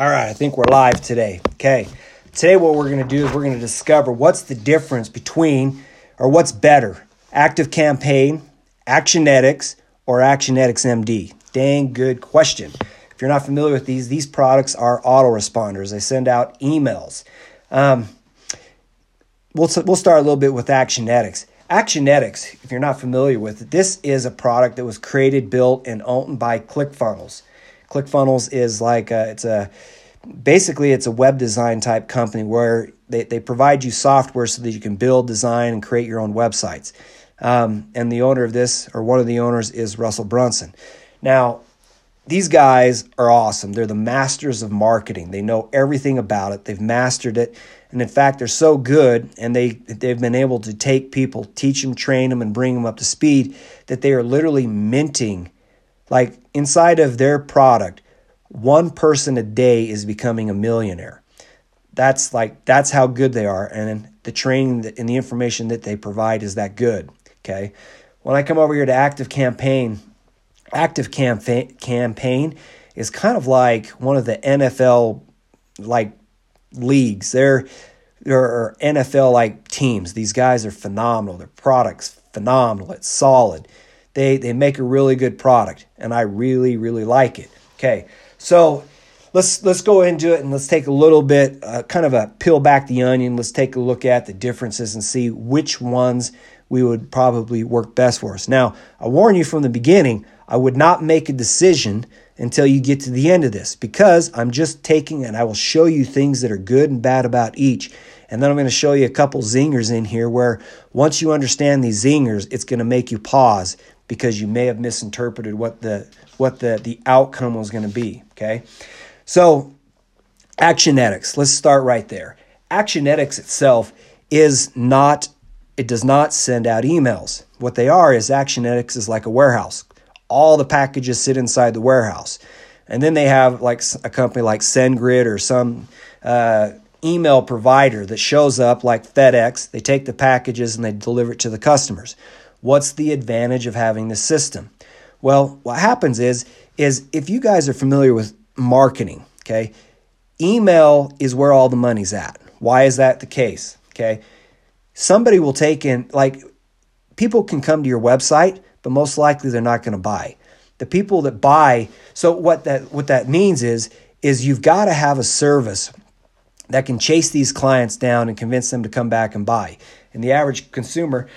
All right, I think we're live today. Okay. Today, what we're going to do is we're going to discover what's the difference between, or what's better, Active Campaign, Actionetics, or Actionetics MD. Dang good question. If you're not familiar with these, these products are autoresponders. They send out emails. Um, we'll, we'll start a little bit with Actionetics. Actionetics, if you're not familiar with it, this is a product that was created, built, and owned by ClickFunnels. ClickFunnels is like a, it's a basically it's a web design type company where they, they provide you software so that you can build, design, and create your own websites. Um, and the owner of this, or one of the owners, is Russell Brunson. Now, these guys are awesome. They're the masters of marketing. They know everything about it. They've mastered it. And in fact, they're so good and they, they've been able to take people, teach them, train them, and bring them up to speed that they are literally minting like inside of their product, one person a day is becoming a millionaire. That's like that's how good they are, and the training and the information that they provide is that good. Okay, when I come over here to Active Campaign, Active Campaign Campaign is kind of like one of the NFL like leagues. They're they're NFL like teams. These guys are phenomenal. Their products phenomenal. It's solid they they make a really good product and I really really like it. Okay. So let's let's go into it and let's take a little bit uh, kind of a peel back the onion. Let's take a look at the differences and see which ones we would probably work best for us. Now, I warn you from the beginning, I would not make a decision until you get to the end of this because I'm just taking and I will show you things that are good and bad about each. And then I'm going to show you a couple zingers in here where once you understand these zingers, it's going to make you pause because you may have misinterpreted what the what the the outcome was going to be okay? So actionetics let's start right there. Actionetics itself is not it does not send out emails. What they are is actionetics is like a warehouse. All the packages sit inside the warehouse. And then they have like a company like sendgrid or some uh, email provider that shows up like fedex. They take the packages and they deliver it to the customers What's the advantage of having this system? Well, what happens is is if you guys are familiar with marketing, okay? Email is where all the money's at. Why is that the case? Okay? Somebody will take in like people can come to your website, but most likely they're not going to buy. The people that buy, so what that what that means is is you've got to have a service that can chase these clients down and convince them to come back and buy. And the average consumer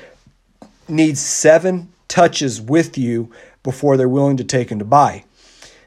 needs seven touches with you before they're willing to take and to buy.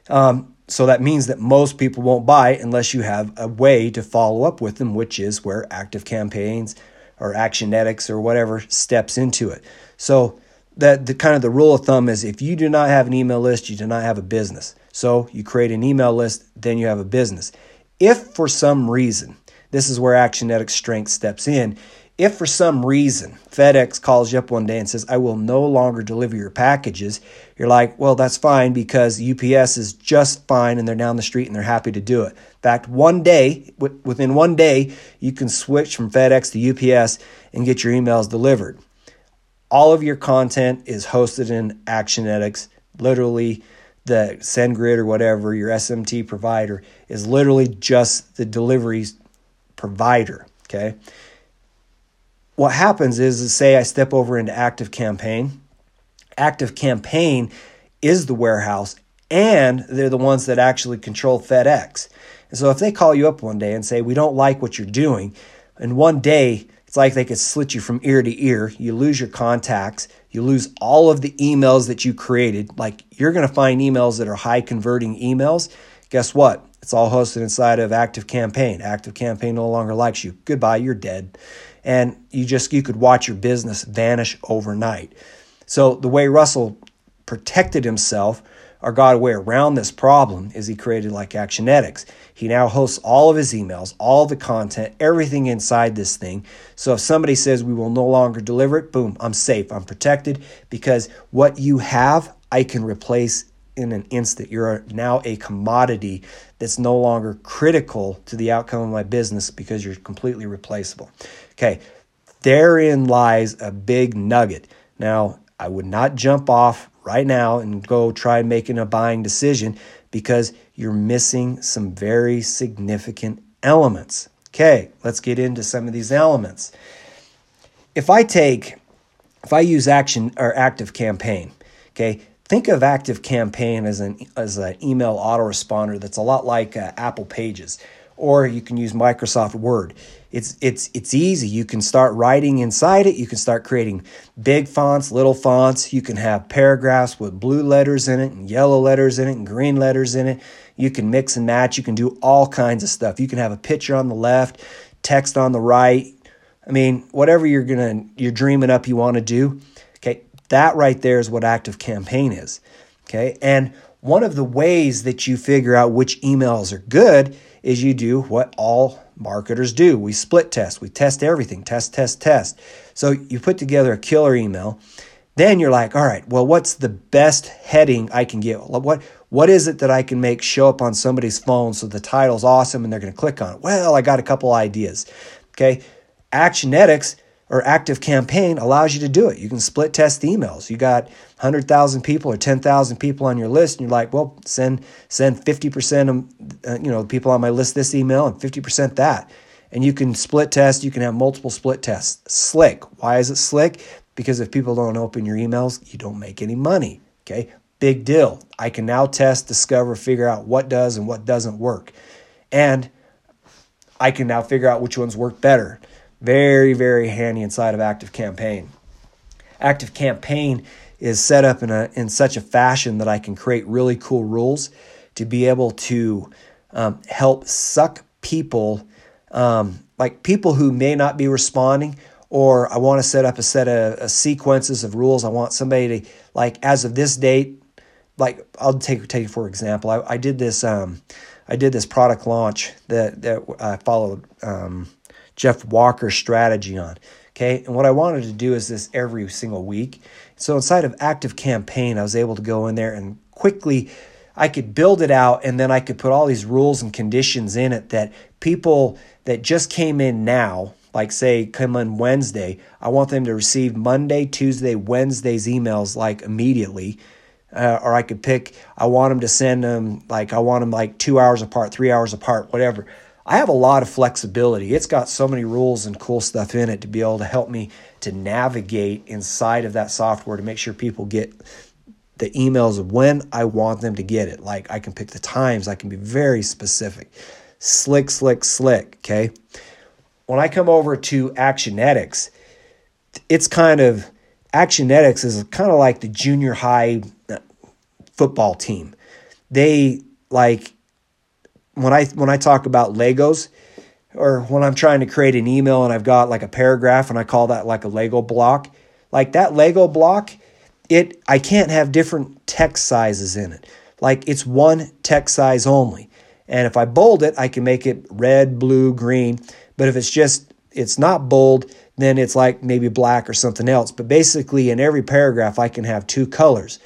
Um, so that means that most people won't buy unless you have a way to follow up with them, which is where active campaigns or actionetics or whatever steps into it. So that the kind of the rule of thumb is if you do not have an email list, you do not have a business. So you create an email list, then you have a business. If for some reason, this is where Actionetics strength steps in, if for some reason FedEx calls you up one day and says, I will no longer deliver your packages, you're like, well, that's fine because UPS is just fine and they're down the street and they're happy to do it. In fact, one day, within one day, you can switch from FedEx to UPS and get your emails delivered. All of your content is hosted in Actionetics. Literally, the SendGrid or whatever, your SMT provider, is literally just the delivery provider. Okay what happens is, is say I step over into Active Campaign. Active Campaign is the warehouse, and they're the ones that actually control FedEx. And so if they call you up one day and say, We don't like what you're doing, and one day it's like they could slit you from ear to ear, you lose your contacts, you lose all of the emails that you created. Like you're going to find emails that are high converting emails. Guess what? It's all hosted inside of Active Campaign. Active Campaign no longer likes you. Goodbye, you're dead and you just you could watch your business vanish overnight. So the way Russell protected himself or got a way around this problem is he created like Actionetics. He now hosts all of his emails, all the content, everything inside this thing. So if somebody says we will no longer deliver it, boom, I'm safe, I'm protected because what you have, I can replace in an instant. You're now a commodity that's no longer critical to the outcome of my business because you're completely replaceable. Okay, therein lies a big nugget. Now, I would not jump off right now and go try making a buying decision because you're missing some very significant elements. Okay, let's get into some of these elements. If I take, if I use action or active campaign, okay, think of active campaign as an as an email autoresponder that's a lot like uh, Apple Pages, or you can use Microsoft Word. It's it's it's easy. You can start writing inside it. You can start creating big fonts, little fonts. You can have paragraphs with blue letters in it and yellow letters in it and green letters in it. You can mix and match. You can do all kinds of stuff. You can have a picture on the left, text on the right. I mean, whatever you're gonna you're dreaming up you want to do. Okay, that right there is what active campaign is. Okay, and one of the ways that you figure out which emails are good is you do what all marketers do. We split test, we test everything, test, test, test. So you put together a killer email. Then you're like, all right, well, what's the best heading I can get? What what is it that I can make show up on somebody's phone so the title's awesome and they're going to click on it? Well, I got a couple ideas. Okay, Actionetics or active campaign allows you to do it. You can split test emails. You got 100,000 people or 10,000 people on your list and you're like, "Well, send send 50% of uh, you know, people on my list this email and 50% that." And you can split test, you can have multiple split tests. Slick. Why is it slick? Because if people don't open your emails, you don't make any money. Okay? Big deal. I can now test, discover, figure out what does and what doesn't work. And I can now figure out which ones work better. Very, very handy inside of Active Campaign. Active Campaign is set up in, a, in such a fashion that I can create really cool rules to be able to um, help suck people, um, like people who may not be responding, or I want to set up a set of, sequences of rules. I want somebody to, like, as of this date, like I'll take take for example. I, I did this um, I did this product launch that that I followed um, Jeff Walker's strategy on. Okay. And what I wanted to do is this every single week. So inside of Active Campaign, I was able to go in there and quickly I could build it out and then I could put all these rules and conditions in it that people that just came in now, like say come on Wednesday, I want them to receive Monday, Tuesday, Wednesday's emails like immediately. Uh, or I could pick, I want them to send them like, I want them like two hours apart, three hours apart, whatever. I have a lot of flexibility. It's got so many rules and cool stuff in it to be able to help me to navigate inside of that software to make sure people get the emails when I want them to get it. Like I can pick the times, I can be very specific. Slick, slick, slick. Okay. When I come over to Actionetics, it's kind of Actionetics is kind of like the junior high football team. They like when I when I talk about Legos or when I'm trying to create an email and I've got like a paragraph and I call that like a Lego block, like that Lego block, it I can't have different text sizes in it. Like it's one text size only. And if I bold it, I can make it red, blue, green. But if it's just it's not bold, then it's like maybe black or something else. But basically in every paragraph I can have two colors.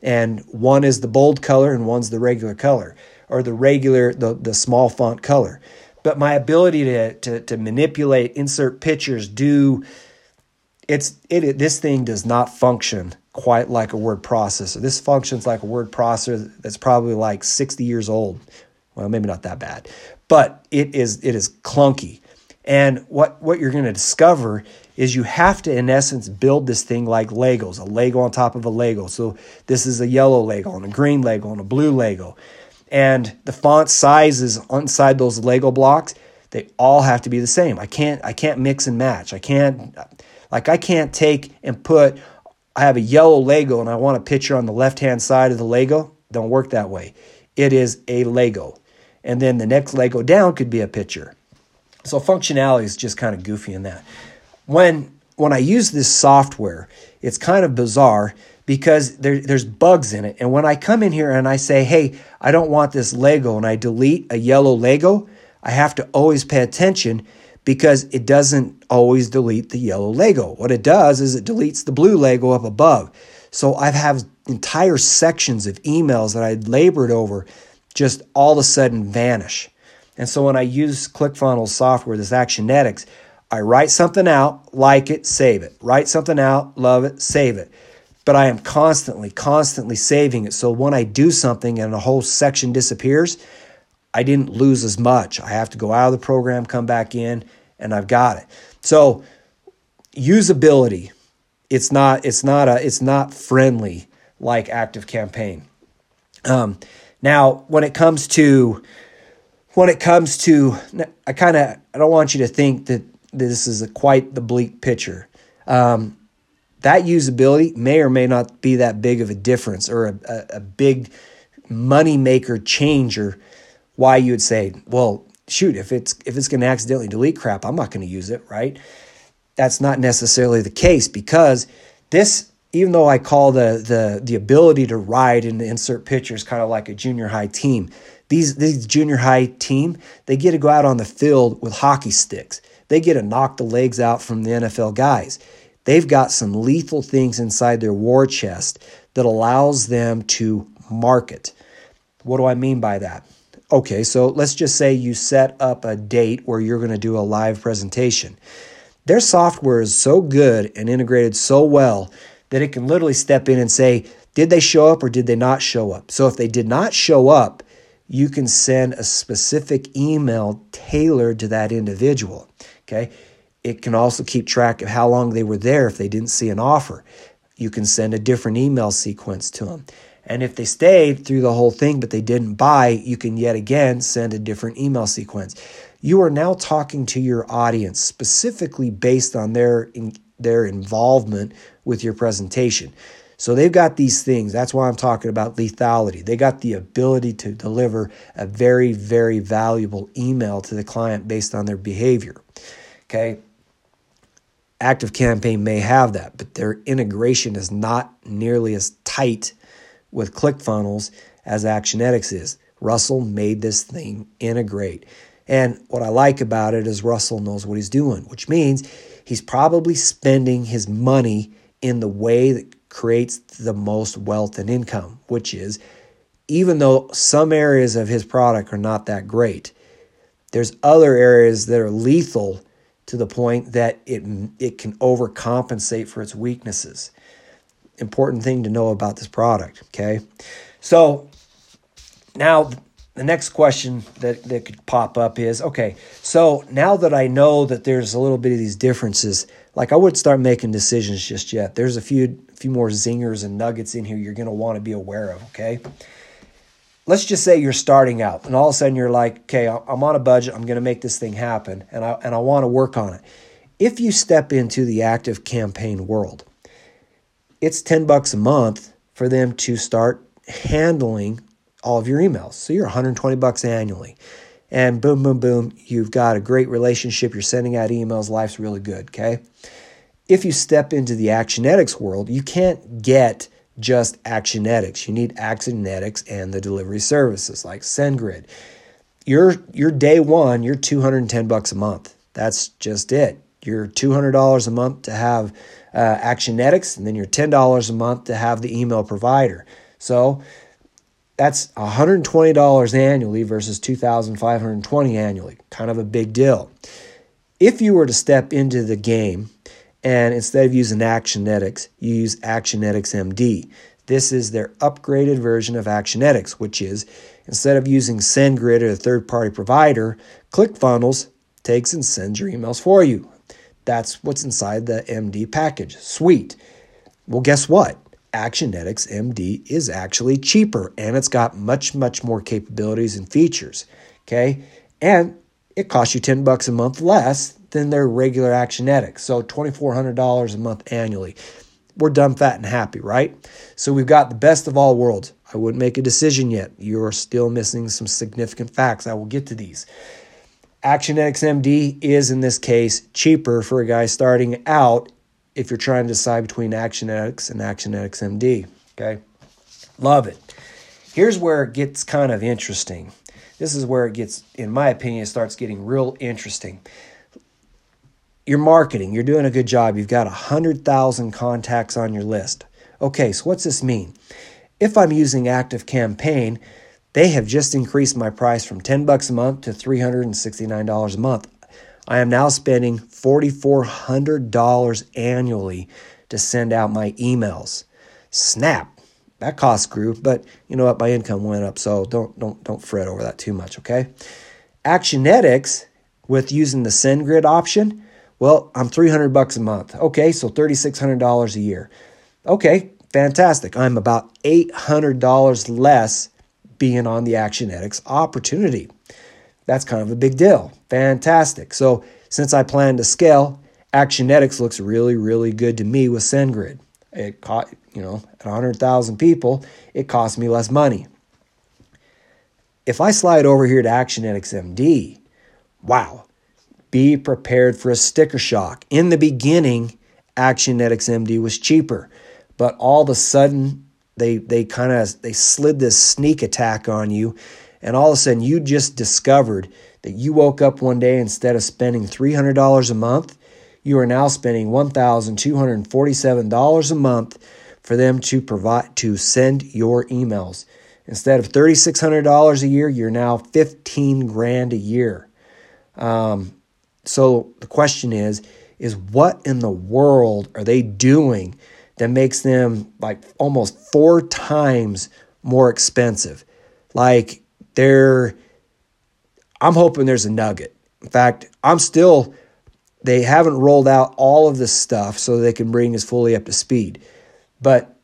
And one is the bold color and one's the regular color or the regular, the, the small font color. But my ability to, to, to manipulate, insert pictures, do it's it this thing does not function quite like a word processor. This functions like a word processor that's probably like 60 years old. Well, maybe not that bad, but it is it is clunky. And what what you're going to discover is you have to in essence build this thing like Legos, a Lego on top of a Lego. So this is a yellow Lego and a green Lego and a blue Lego and the font sizes inside those Lego blocks, they all have to be the same. I can't I can't mix and match. I can't like I can't take and put I have a yellow Lego and I want a picture on the left-hand side of the Lego. Don't work that way. It is a Lego. And then the next Lego down could be a picture. So functionality is just kind of goofy in that. When when I use this software, it's kind of bizarre because there, there's bugs in it. And when I come in here and I say, hey, I don't want this Lego, and I delete a yellow Lego, I have to always pay attention because it doesn't always delete the yellow Lego. What it does is it deletes the blue Lego up above. So I've have entire sections of emails that I'd labored over just all of a sudden vanish. And so when I use ClickFunnels software, this Actionetics, I write something out, like it, save it. Write something out, love it, save it. But I am constantly, constantly saving it. So when I do something and a whole section disappears, I didn't lose as much. I have to go out of the program, come back in, and I've got it. So usability, it's not, it's not a, it's not friendly like Active Campaign. Um, now, when it comes to when it comes to, I kind of I don't want you to think that this is a, quite the bleak picture. Um, that usability may or may not be that big of a difference or a, a, a big money maker changer why you would say well shoot if it's if it's going to accidentally delete crap i'm not going to use it right? That's not necessarily the case because this even though i call the the the ability to ride and insert pictures kind of like a junior high team these these junior high team they get to go out on the field with hockey sticks. They get to knock the legs out from the nfl guys They've got some lethal things inside their war chest that allows them to market. What do I mean by that? Okay, so let's just say you set up a date where you're going to do a live presentation. Their software is so good and integrated so well that it can literally step in and say, did they show up or did they not show up? So if they did not show up, you can send a specific email tailored to that individual. Okay. It can also keep track of how long they were there if they didn't see an offer. You can send a different email sequence to them. And if they stayed through the whole thing but they didn't buy, you can yet again send a different email sequence. You are now talking to your audience specifically based on their their involvement with your presentation. So they've got these things. That's why I'm talking about lethality. They got the ability to deliver a very very valuable email to the client based on their behavior. Okay? Active Campaign may have that, but their integration is not nearly as tight with ClickFunnels as Actionetics is. Russell made this thing integrate. And what I like about it is Russell knows what he's doing, which means he's probably spending his money in the way that creates the most wealth and income, which is even though some areas of his product are not that great, there's other areas that are lethal to the point that it, it can overcompensate for its weaknesses. Important thing to know about this product, okay? So now the next question that, that could pop up is okay, so now that I know that there's a little bit of these differences, like I wouldn't start making decisions just yet. There's a few few more zingers and nuggets in here you're to want to be aware of, okay? Let's just say you're starting out and all of a sudden you're like, okay, I'm on a budget, I'm going to make this thing happen and I, and I want to work on it. If you step into the active campaign world, it's 10 bucks a month for them to start handling all of your emails. So you're 120 bucks annually. And boom, boom, boom, you've got a great relationship. You're sending out emails. Life's really good. Okay. If you step into the Actionetics world, you can't get just Actionetics. You need Actionetics and the delivery services like SendGrid. Your your day one, you're 210 bucks a month. That's just it. You're $200 a month to have uh, Actionetics, and then you're $10 a month to have the email provider. So that's $120 annually versus 2520 annually. Kind of a big deal. If you were to step into the game and instead of using Actionetics, you use Actionetics MD. This is their upgraded version of Actionetics, which is instead of using SendGrid or a third party provider, ClickFunnels takes and sends your emails for you. That's what's inside the MD package. Sweet. Well, guess what? Actionetics MD is actually cheaper and it's got much, much more capabilities and features. Okay. And it costs you 10 bucks a month less than their regular Actionetics. So $2,400 a month annually. We're done, fat, and happy, right? So we've got the best of all worlds. I wouldn't make a decision yet. You're still missing some significant facts. I will get to these. Actionetics MD is, in this case, cheaper for a guy starting out if you're trying to decide between Actionetics and Actionetics MD. Okay? Love it. Here's where it gets kind of interesting. This is where it gets, in my opinion, it starts getting real interesting you're marketing, you're doing a good job. You've got 100,000 contacts on your list. Okay, so what's this mean? If I'm using Active Campaign, they have just increased my price from 10 bucks a month to $369 a month. I am now spending $4,400 annually to send out my emails. Snap. That cost grew, but you know what? My income went up, so don't don't don't fret over that too much, okay? Actionetics with using the SendGrid option, well, I'm 300 bucks a month. Okay, so $3600 a year. Okay, fantastic. I'm about $800 less being on the Actionetics opportunity. That's kind of a big deal. Fantastic. So, since I plan to scale, Actionetics looks really, really good to me with SendGrid. It caught, you know, at 100,000 people, it costs me less money. If I slide over here to Actionetics MD, wow, be prepared for a sticker shock. In the beginning, Actionetics MD was cheaper, but all of a sudden they they kind of they slid this sneak attack on you and all of a sudden you just discovered that you woke up one day instead of spending $300 a month, you are now spending $1,247 a month for them to provide to send your emails. Instead of $3,600 a year, you're now 15 grand a year. Um, so the question is, is what in the world are they doing that makes them like almost four times more expensive? Like they're, I'm hoping there's a nugget. In fact, I'm still, they haven't rolled out all of this stuff so they can bring us fully up to speed. But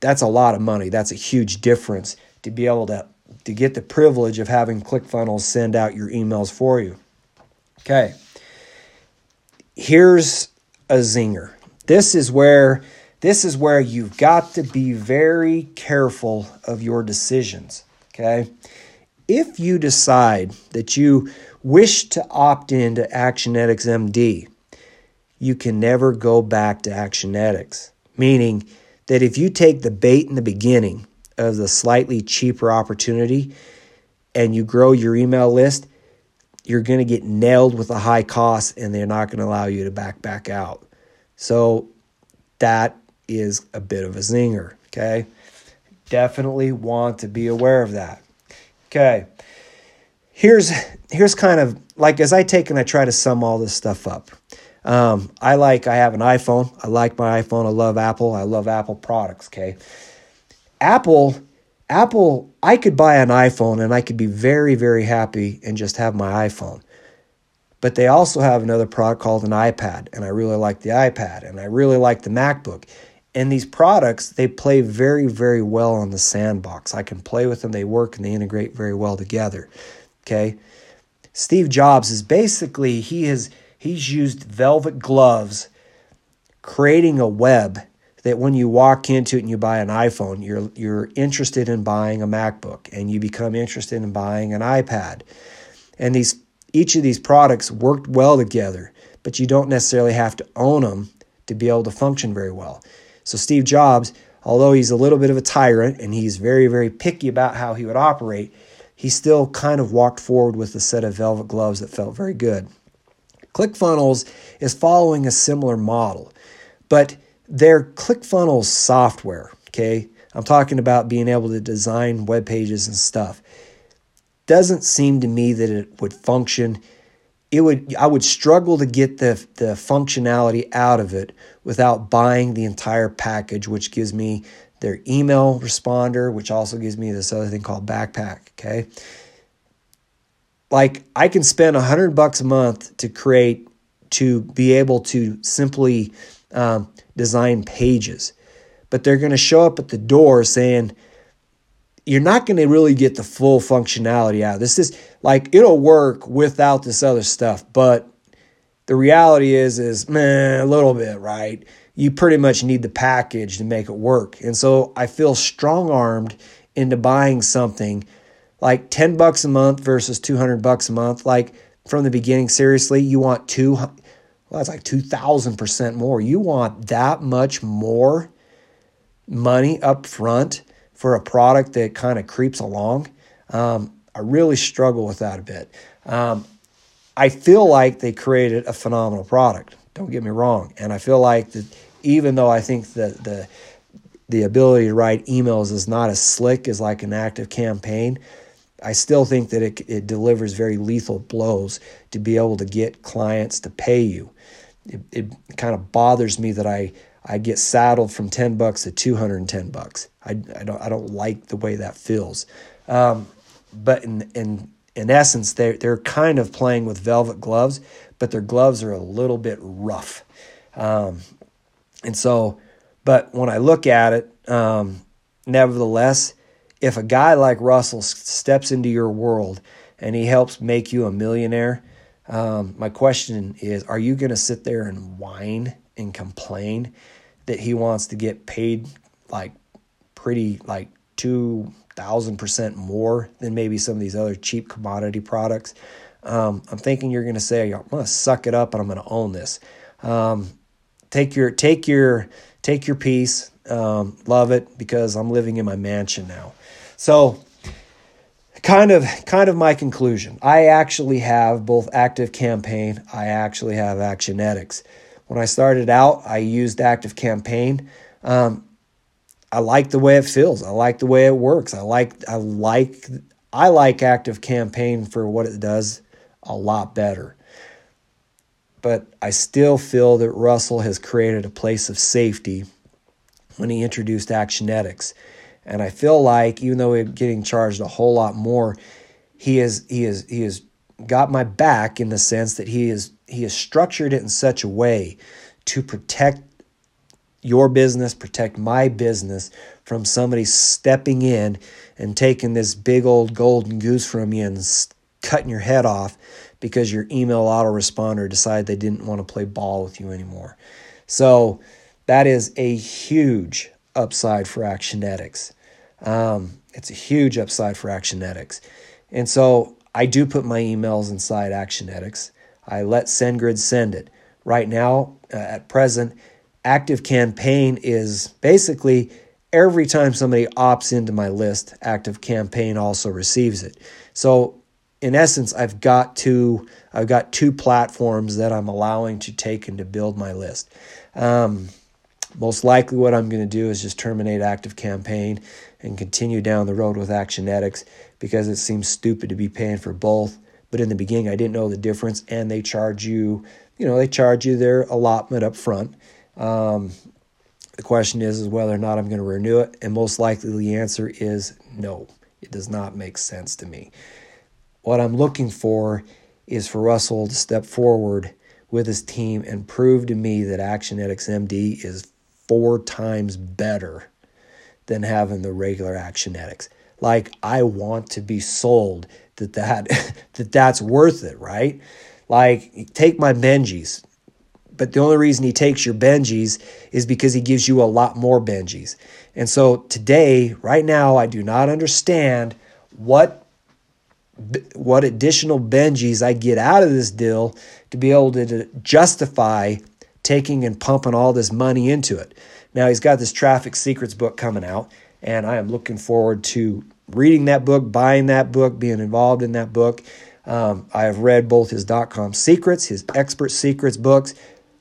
that's a lot of money. That's a huge difference to be able to to get the privilege of having ClickFunnels send out your emails for you. Okay. Here's a zinger. This is where this is where you've got to be very careful of your decisions, okay? If you decide that you wish to opt into Actionetics MD, you can never go back to Actionetics, meaning that if you take the bait in the beginning of the slightly cheaper opportunity and you grow your email list, you're going to get nailed with a high cost and they're not going to allow you to back back out. So that is a bit of a zinger, okay? Definitely want to be aware of that. Okay. Here's here's kind of like as I take and I try to sum all this stuff up. Um, I like I have an iPhone. I like my iPhone. I love Apple. I love Apple products, okay? Apple Apple, I could buy an iPhone and I could be very, very happy and just have my iPhone. But they also have another product called an iPad, and I really like the iPad, and I really like the MacBook. And these products, they play very, very well on the sandbox. I can play with them, they work, and they integrate very well together. Okay. Steve Jobs is basically, he has he's used velvet gloves creating a web that when you walk into it and you buy an iPhone, you're you're interested in buying a MacBook and you become interested in buying an iPad. And these each of these products worked well together, but you don't necessarily have to own them to be able to function very well. So Steve Jobs, although he's a little bit of a tyrant and he's very very picky about how he would operate, he still kind of walked forward with a set of velvet gloves that felt very good. ClickFunnels is following a similar model, but their ClickFunnels software, okay? I'm talking about being able to design web pages and stuff. Doesn't seem to me that it would function. It would I would struggle to get the, the functionality out of it without buying the entire package, which gives me their email responder, which also gives me this other thing called backpack. Okay. Like I can spend a hundred bucks a month to create to be able to simply um, design pages, but they're going to show up at the door saying, you're not going to really get the full functionality out. This is like it'll work without this other stuff, but the reality is is man, a little bit, right? You pretty much need the package to make it work. And so I feel strong-armed into buying something like 10 bucks a month versus 200 bucks a month. Like from the beginning seriously, you want two well, that's like 2,000% more. You want that much more money up front for a product that kind of creeps along. Um, I really struggle with that a bit. Um, I feel like they created a phenomenal product. Don't get me wrong. And I feel like that even though I think that the the ability to write emails is not as slick as like an active campaign, I still think that it, it delivers very lethal blows to be able to get clients to pay you. It, it kind of bothers me that I, I get saddled from 10 bucks to 210 bucks. I, I don't I don't like the way that feels. Um, but in in in essence, they're they're kind of playing with velvet gloves, but their gloves are a little bit rough. Um, and so, but when I look at it, um, nevertheless, if a guy like Russell steps into your world and he helps make you a millionaire, um, my question is are you going to sit there and whine and complain that he wants to get paid like pretty, like 2,000% more than maybe some of these other cheap commodity products? Um, I'm thinking you're going to say, I'm going to suck it up and I'm going to own this. Um, take your, take your, take your piece. Um, love it because I'm living in my mansion now. So kind of kind of my conclusion. I actually have both active campaign, I actually have Actionetics. When I started out, I used active campaign. Um, I like the way it feels. I like the way it works. I like I like I like active campaign for what it does a lot better. But I still feel that Russell has created a place of safety when he introduced Actionetics. And I feel like even though we're getting charged a whole lot more, he is he is he has got my back in the sense that he is he has structured it in such a way to protect your business, protect my business from somebody stepping in and taking this big old golden goose from you and cutting your head off because your email autoresponder decided they didn't want to play ball with you anymore. So that is a huge upside for Actionetics. Um, it's a huge upside for Actionetics. And so I do put my emails inside Actionetics. I let SendGrid send it. Right now, uh, at present, Active Campaign is basically every time somebody opts into my list, Active Campaign also receives it. So in essence, I've got two I've got two platforms that I'm allowing to take and to build my list. Um, most likely, what I'm going to do is just terminate Active Campaign and continue down the road with Actionetics because it seems stupid to be paying for both. But in the beginning, I didn't know the difference, and they charge you, you know, they charge you their allotment up front. Um, the question is, is whether or not I'm going to renew it, and most likely the answer is no. It does not make sense to me. What I'm looking for is for Russell to step forward with his team and prove to me that Actionetics MD is four times better than having the regular Actionetics. Like I want to be sold that that that that's worth it, right? Like take my Benjis, but the only reason he takes your Benjis is because he gives you a lot more Benjis. And so today, right now, I do not understand what what additional Benjis I get out of this deal to be able to justify taking and pumping all this money into it. Now he's got this traffic secrets book coming out, and I am looking forward to reading that book, buying that book, being involved in that book. Um, I have read both his dot com secrets, his expert secrets books,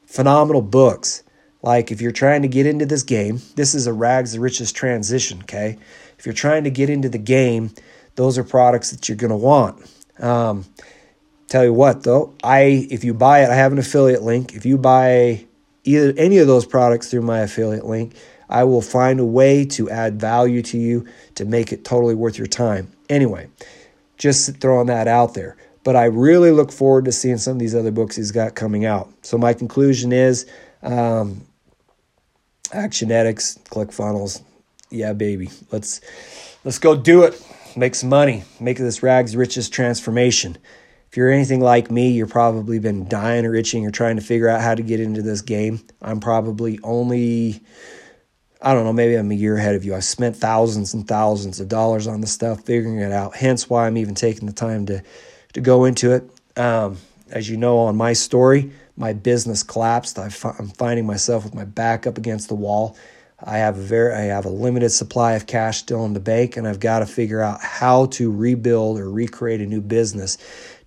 phenomenal books. Like if you're trying to get into this game, this is a rags to riches transition. Okay, if you're trying to get into the game, those are products that you're going to want. Um, tell you what though, I if you buy it, I have an affiliate link. If you buy either any of those products through my affiliate link, I will find a way to add value to you to make it totally worth your time. Anyway, just throwing that out there. But I really look forward to seeing some of these other books he's got coming out. So my conclusion is um, Actionetics, ClickFunnels, yeah, baby. Let's let's go do it. Make some money. Make this rags riches transformation. If you're anything like me, you've probably been dying or itching or trying to figure out how to get into this game. I'm probably only, I don't know, maybe I'm a year ahead of you. I spent thousands and thousands of dollars on the stuff, figuring it out. Hence why I'm even taking the time to, to go into it. Um, as you know, on my story, my business collapsed. i am finding myself with my back up against the wall. I have a very I have a limited supply of cash still in the bank, and I've got to figure out how to rebuild or recreate a new business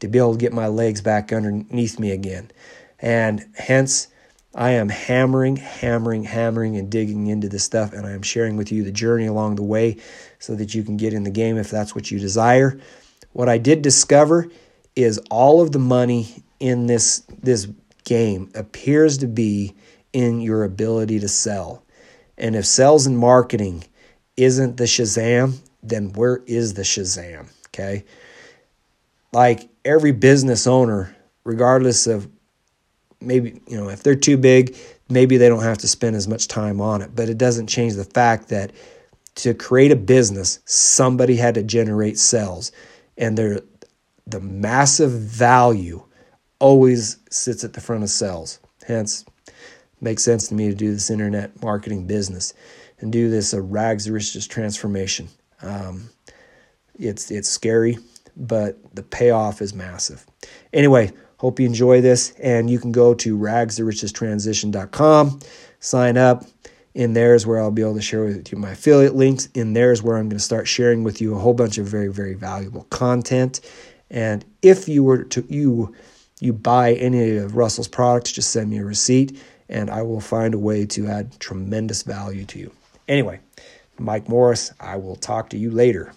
to be able to get my legs back underneath me again. And hence, I am hammering, hammering, hammering, and digging into this stuff, and I am sharing with you the journey along the way so that you can get in the game if that's what you desire. What I did discover is all of the money in this this game appears to be in your ability to sell. And if sales and marketing isn't the Shazam, then where is the Shazam? Okay. Like every business owner, regardless of maybe, you know, if they're too big, maybe they don't have to spend as much time on it. But it doesn't change the fact that to create a business, somebody had to generate sales. And they're, the massive value always sits at the front of sales. Hence, makes sense to me to do this internet marketing business and do this a rags to riches transformation. Um, it's it's scary, but the payoff is massive. Anyway, hope you enjoy this, and you can go to ragstorichestransition.com, sign up. In there is where I'll be able to share with you my affiliate links. In there is where I'm going to start sharing with you a whole bunch of very very valuable content. And if you were to you you buy any of Russell's products, just send me a receipt and I will find a way to add tremendous value to you. Anyway, Mike Morris, I will talk to you later.